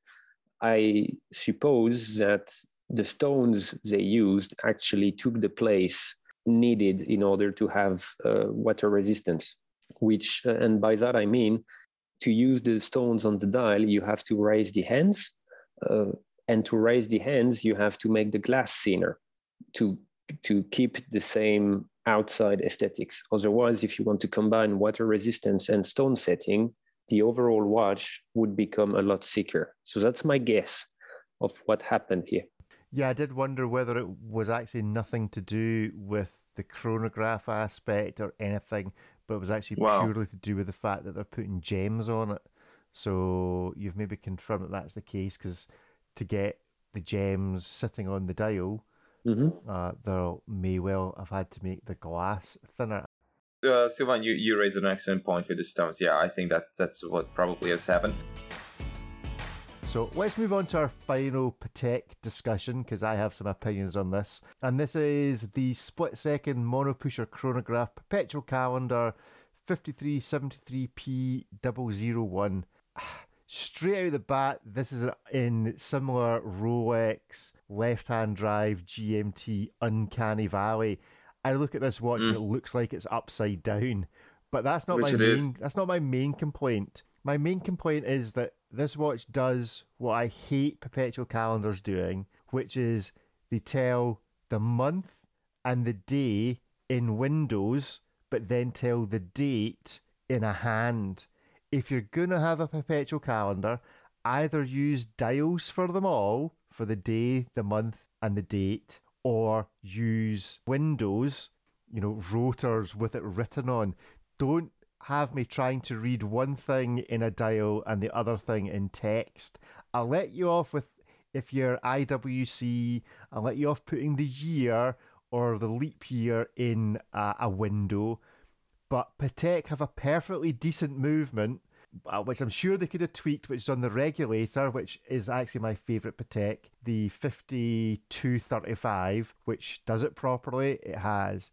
I suppose that the stones they used actually took the place needed in order to have uh, water resistance. Which, uh, and by that I mean, to use the stones on the dial, you have to raise the hands, uh, and to raise the hands, you have to make the glass thinner to to keep the same outside aesthetics. Otherwise, if you want to combine water resistance and stone setting, the overall watch would become a lot thicker. So that's my guess of what happened here. Yeah, I did wonder whether it was actually nothing to do with the chronograph aspect or anything, but it was actually wow. purely to do with the fact that they're putting gems on it. So you've maybe confirmed that that's the case because to get the gems sitting on the dial, Mm-hmm. Uh, they may well have had to make the glass thinner. Uh, Sylvain, you, you raised an excellent point with the stones. Yeah, I think that's that's what probably has happened. So let's move on to our final Patek discussion because I have some opinions on this. And this is the split second monopusher chronograph perpetual calendar 5373P001. Straight out of the bat, this is in similar Rolex left hand drive GMT Uncanny Valley. I look at this watch mm. and it looks like it's upside down. But that's not Which my main is. that's not my main complaint. My main complaint is that this watch does what I hate perpetual calendars doing, which is they tell the month and the day in windows, but then tell the date in a hand. If you're gonna have a perpetual calendar, either use dials for them all for the day, the month, and the date, or use windows, you know, rotors with it written on. Don't have me trying to read one thing in a dial and the other thing in text. I'll let you off with if you're IWC, I'll let you off putting the year or the leap year in a, a window. But Patek have a perfectly decent movement uh, which I'm sure they could have tweaked, which is on the regulator, which is actually my favourite Patek, the 5235, which does it properly. It has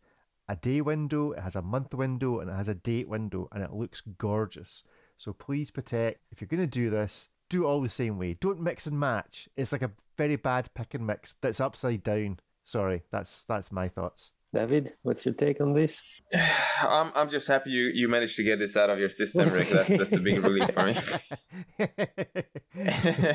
a day window, it has a month window, and it has a date window, and it looks gorgeous. So please, Patek. if you're going to do this, do it all the same way. Don't mix and match. It's like a very bad pick and mix that's upside down. Sorry, that's that's my thoughts. David, what's your take on this? I'm I'm just happy you, you managed to get this out of your system, Rick. That's that's a big relief for me.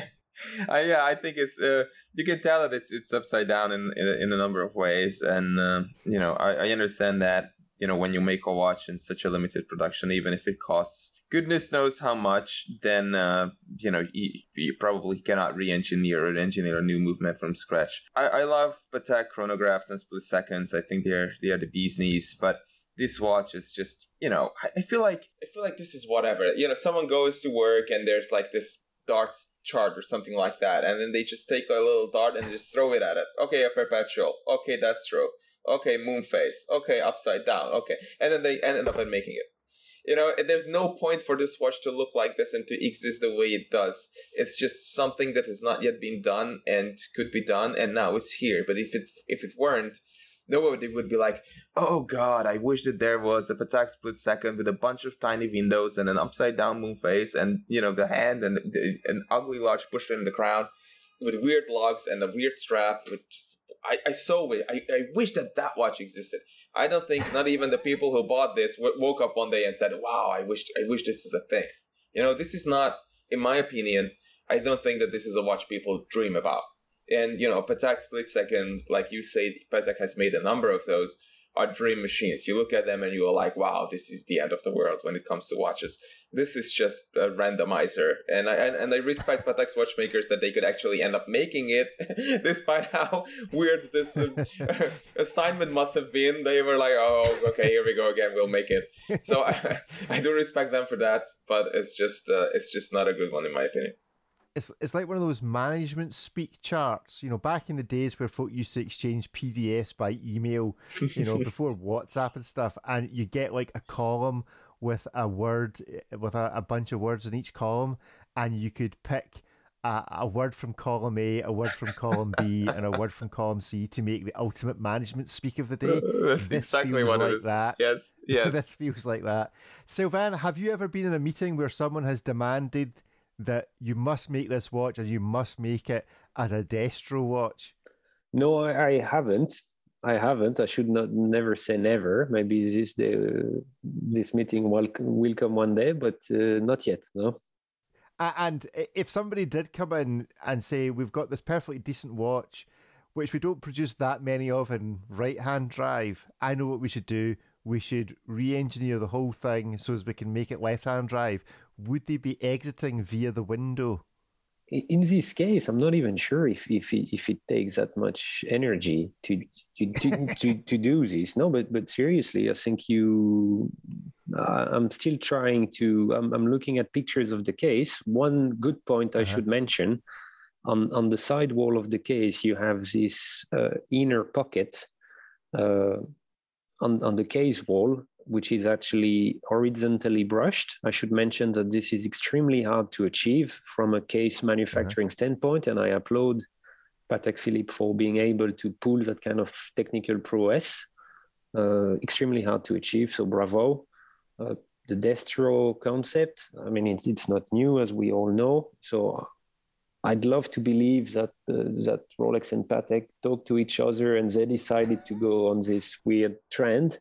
uh, yeah, I think it's uh, you can tell that it's it's upside down in in, in a number of ways, and uh, you know I, I understand that you know when you make a watch in such a limited production, even if it costs goodness knows how much, then uh, you know you, you, probably cannot re-engineer or engineer a new movement from scratch. I, I love Patek chronographs and split seconds. I think they're they are the bee's knees, but this watch is just you know I, I feel like I feel like this is whatever. You know, someone goes to work and there's like this dart chart or something like that, and then they just take a little dart and just throw it at it. Okay, a perpetual. Okay, that's true. Okay, moon phase. Okay, upside down. Okay, and then they end up making it you know there's no point for this watch to look like this and to exist the way it does it's just something that has not yet been done and could be done and now it's here but if it if it weren't nobody would be like oh god i wish that there was a Patek split second with a bunch of tiny windows and an upside down moon face and you know the hand and the, an ugly large push in the crown with weird lugs and a weird strap with I, I so I, I wish that that watch existed I don't think not even the people who bought this w- woke up one day and said, "Wow, I wish I wish this was a thing." You know, this is not, in my opinion, I don't think that this is a watch people dream about. And you know, Patek split second, like you say, Patek has made a number of those are dream machines. You look at them and you're like, wow, this is the end of the world when it comes to watches. This is just a randomizer. And I and, and I respect Patek's watchmakers that they could actually end up making it, despite how weird this uh, assignment must have been. They were like, oh, okay, here we go again. We'll make it. So I, I do respect them for that, but it's just uh, it's just not a good one in my opinion it's it's like one of those management speak charts. You know, back in the days where folk used to exchange PDFs by email, you know, before WhatsApp and stuff, and you get like a column with a word eh, with a, a bunch of words in each column, and you could pick a, a, word from column A, a word from column B, and a word from column C to make the ultimate management speak of the day. That's this exactly what like it is. That. Yes, yes. this feels like that. Sylvain, have you ever been in a meeting where someone has demanded that you must make this watch and you must make it as a Destro watch? No, I, I haven't. I haven't. I should not never say never. Maybe this the this meeting will will come one day, but uh, not yet. No. And if somebody did come in and say, "We've got this perfectly decent watch, which we don't produce that many of in right-hand drive," I know what we should do. We should re-engineer the whole thing so as we can make it left-hand drive. Would they be exiting via the window? in this case, I'm not even sure if if it, if it takes that much energy to to to, to, to do this. No, but but seriously, I think you. Uh, I'm still trying to. I'm, I'm looking at pictures of the case. One good point I uh-huh. should mention: on on the side wall of the case, you have this uh, inner pocket. Uh, on, on the case wall which is actually horizontally brushed. I should mention that this is extremely hard to achieve from a case manufacturing uh-huh. standpoint, and I applaud Patek Philippe for being able to pull that kind of technical prowess. Uh, extremely hard to achieve, so bravo. Uh, the Destro concept, I mean, it's, it's not new, as we all know. So I'd love to believe that uh, that Rolex and Patek talked to each other and they decided to go on this weird trend.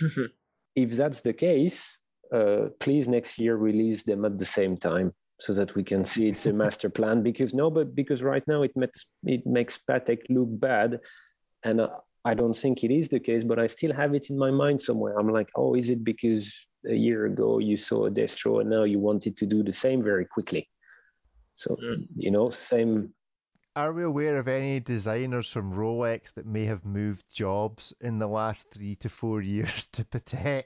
if that's the case, uh, please next year release them at the same time so that we can see it's a master plan. Because no, but because right now it makes it makes Patek look bad, and uh, I don't think it is the case. But I still have it in my mind somewhere. I'm like, oh, is it because a year ago you saw a Destro and now you wanted to do the same very quickly? So mm. you know, same. Are we aware of any designers from Rolex that may have moved jobs in the last three to four years to Patek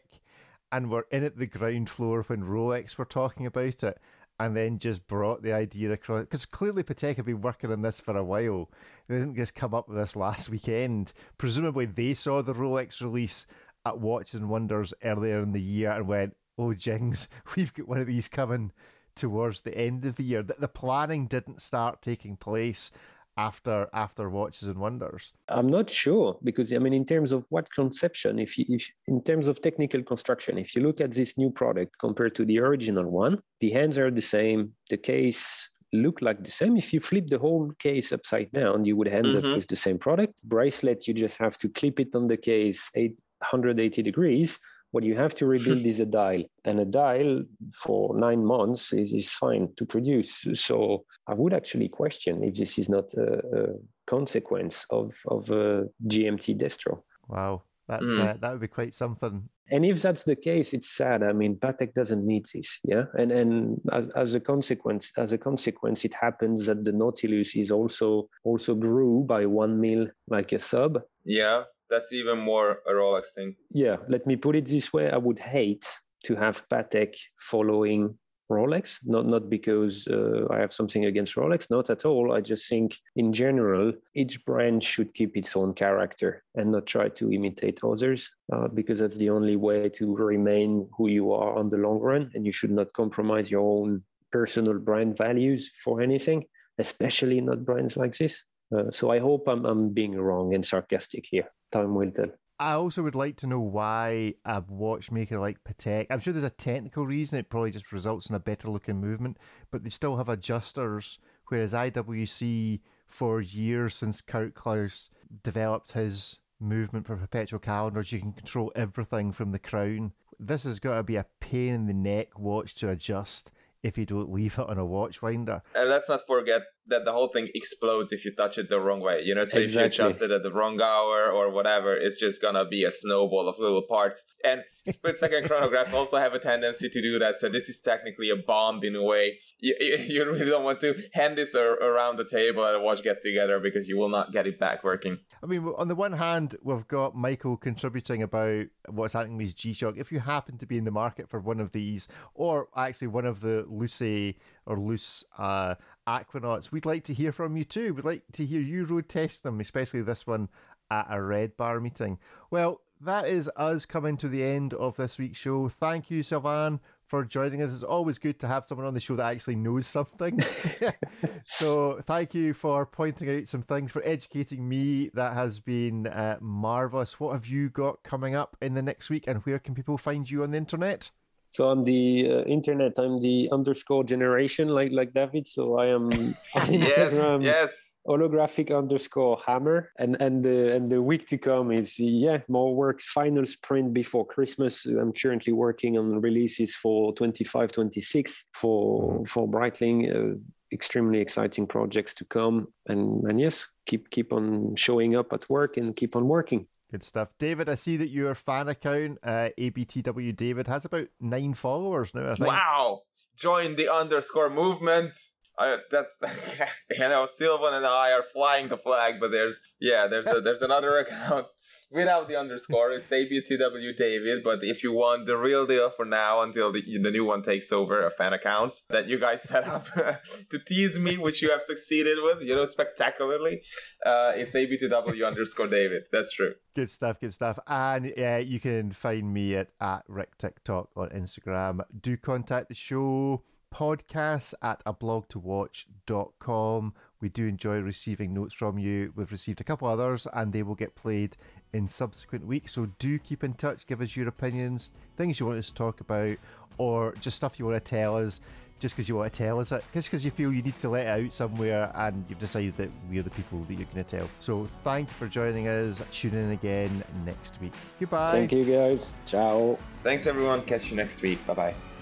and were in at the ground floor when Rolex were talking about it and then just brought the idea across? Because clearly Patek have been working on this for a while. They didn't just come up with this last weekend. Presumably they saw the Rolex release at Watches and Wonders earlier in the year and went, oh, jings, we've got one of these coming towards the end of the year. That the planning didn't start taking place after after Watches and Wonders? I'm not sure because I mean, in terms of what conception, if you if in terms of technical construction, if you look at this new product compared to the original one, the hands are the same, the case look like the same. If you flip the whole case upside down, you would end mm-hmm. up with the same product. Bracelet, you just have to clip it on the case 880 degrees what you have to rebuild is a dial and a dial for nine months is, is fine to produce. So i would actually question if this is not a, a consequence of, of a gmt destro. Wow. That's mm. uh, that would be quite something. And if that's the case it's sad. I mean patek doesn't need this yeah? And and as, as a consequence as a consequence it happens that the nautilus is also also grew by one mil like a sub. Yeah that's even more a Rolex thing. Yeah, let me put it this way: I would hate to have Patek following Rolex. Not not because uh, I have something against Rolex, not at all. I just think in general, each brand should keep its own character and not try to imitate others, uh, because that's the only way to remain who you are on the long run. And you should not compromise your own personal brand values for anything, especially not brands like this. Uh, so I hope I'm, I'm being wrong and sarcastic here time will tell. I also would like to know why a watchmaker like Patek, I'm sure there's a technical reason, it probably just results in a better looking movement, but they still have adjusters, whereas IWC, for years since Kurt Klaus developed his movement for perpetual calendars, you can control everything from the crown. This has got to be a pain in the neck watch to adjust if you don't leave it on a watch winder. And let's not forget that the whole thing explodes if you touch it the wrong way. You know, so exactly. if you adjust it at the wrong hour or whatever, it's just gonna be a snowball of little parts. And split second chronographs also have a tendency to do that. So this is technically a bomb in a way. You, you really don't want to hand this around the table at a watch get together because you will not get it back working. I mean, on the one hand, we've got Michael contributing about what's happening with G Shock. If you happen to be in the market for one of these, or actually one of the Luce or loose uh, Aquanauts, we'd like to hear from you too. We'd like to hear you road test them, especially this one at a RedBar meeting. Well, that is us coming to the end of this week's show. Thank you, Sylvain, for joining us. It's always good to have someone on the show that actually knows something. so thank you for pointing out some things, for educating me. That has been uh, marvelous. What have you got coming up in the next week, and where can people find you on the internet? So on the uh, internet, I'm the underscore generation, like like David. So I am on Instagram. yes, yes. Holographic underscore hammer, and and the and the week to come is yeah more work. Final sprint before Christmas. I'm currently working on releases for 25, 26 for mm. for Breitling. Uh, extremely exciting projects to come, and and yes, keep keep on showing up at work and keep on working. Good stuff. David, I see that your fan account, uh, ABTW David, has about nine followers now. Wow. Join the underscore movement. I, that's you know Sylvain and I are flying the flag, but there's yeah there's a, there's another account without the underscore. It's ABTW David, but if you want the real deal for now until the, the new one takes over, a fan account that you guys set up to tease me, which you have succeeded with, you know, spectacularly, uh, it's ABTW underscore David. That's true. Good stuff, good stuff. And uh, you can find me at, at Rick TikTok on Instagram. Do contact the show podcasts at a blog to watch.com. We do enjoy receiving notes from you. We've received a couple others and they will get played in subsequent weeks. So do keep in touch, give us your opinions, things you want us to talk about, or just stuff you want to tell us just because you want to tell us it, just because you feel you need to let it out somewhere and you've decided that we're the people that you're going to tell. So thank you for joining us. Tune in again next week. Goodbye. Thank you guys. Ciao. Thanks everyone. Catch you next week. Bye bye.